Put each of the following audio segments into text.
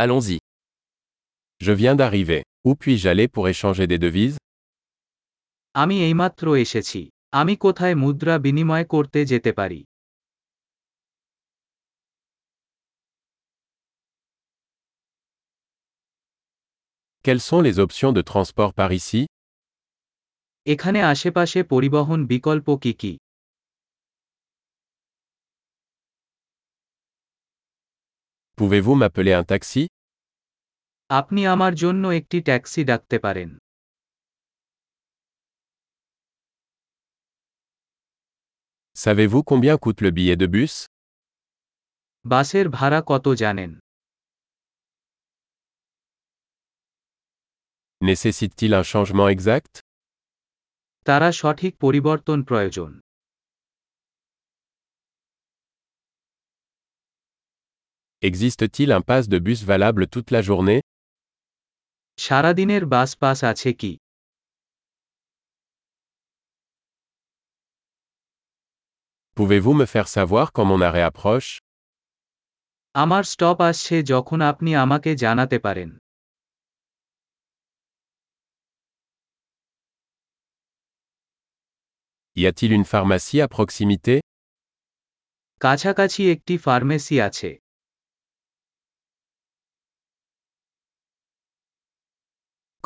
Allons-y. Je viens d'arriver. Où puis-je aller pour échanger des devises আমি এইমাত্র এসেছি আমি কোথায় মুদ্রা বিনিময় করতে যেতে পারি Quelles sont les options de transport par ici এখানে আশেপাশে পরিবহন বিকল্প কি কি Pouvez-vous m'appeler un taxi আপনি আমার জন্য একটি ট্যাক্সি ডাকতে পারেন Savez-vous combien coûte le billet de bus বাসের ভাড়া কত জানেন Nécessite-t-il un changement exact তারা সঠিক পরিবর্তন প্রয়োজন Existe-t-il un pass de bus valable toute la journée সারাদিনের বাস পাস আছে কি Pouvez-vous me faire savoir quand mon arrêt approche আমার স্টপ আসছে যখন আপনি আমাকে জানাতে পারেন Y a-t-il une pharmacie à proximité কাছাকাছি একটি ফার্মেসি আছে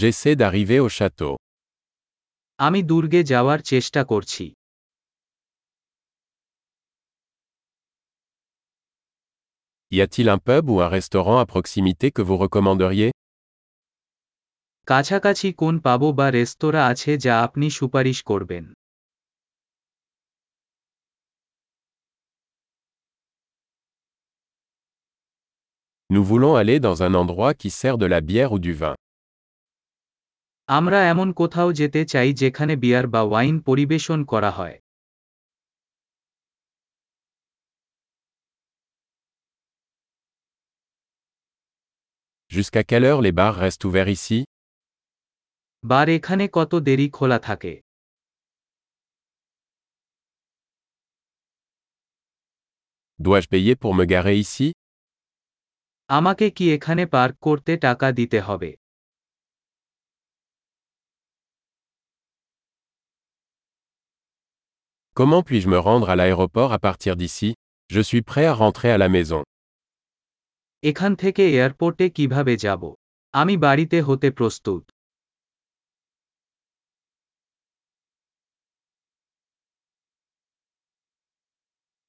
J'essaie d'arriver au château. আমি দুর্গে যাওয়ার চেষ্টা করছি Y a-t-il un pub ou un restaurant à proximité que vous recommanderiez কাছাকাছি কোন পাবো বা রেস্তোরাঁ আছে যা আপনি সুপারিশ করবেন Nous voulons aller dans un endroit qui sert de la bière ou du vin. আমরা এমন কোথাও যেতে চাই যেখানে বিয়ার বা ওয়াইন পরিবেশন করা হয় Jusqu'à quelle heure les bars restent ouverts ici বার এখানে কত দেরি খোলা থাকে Dois-je payer pour me garer ici আমাকে কি এখানে পার্ক করতে টাকা দিতে হবে Comment puis-je me rendre à l'aéroport à partir d'ici Je suis prêt à rentrer à la maison. এখান থেকে এয়ারপোর্টে কিভাবে যাব আমি বাড়িতে হতে প্রস্তুত